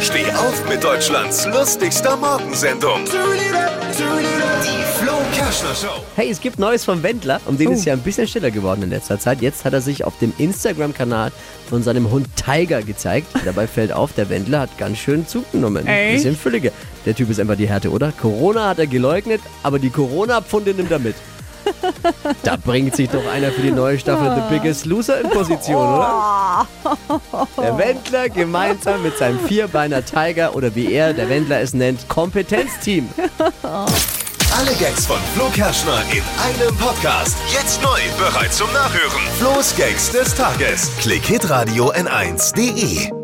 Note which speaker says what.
Speaker 1: Steh auf mit Deutschlands lustigster Morgensendung. Die Flo Kerschner Show.
Speaker 2: Hey, es gibt Neues vom Wendler. Um den ist ja ein bisschen stiller geworden in letzter Zeit. Jetzt hat er sich auf dem Instagram-Kanal von seinem Hund Tiger gezeigt. Dabei fällt auf, der Wendler hat ganz schön zugenommen.
Speaker 3: Echt?
Speaker 2: Bisschen fülliger. Der Typ ist einfach die Härte, oder? Corona hat er geleugnet, aber die Corona-Pfunde nimmt er mit. Da bringt sich doch einer für die neue Staffel The Biggest Loser in Position, oder? Der Wendler gemeinsam mit seinem Vierbeiner Tiger oder wie er, der Wendler es nennt, Kompetenzteam.
Speaker 1: Alle Gags von Flo Kerschner in einem Podcast. Jetzt neu, bereit zum Nachhören. Flo's Gags des Tages. Klick Hitradio N1.de.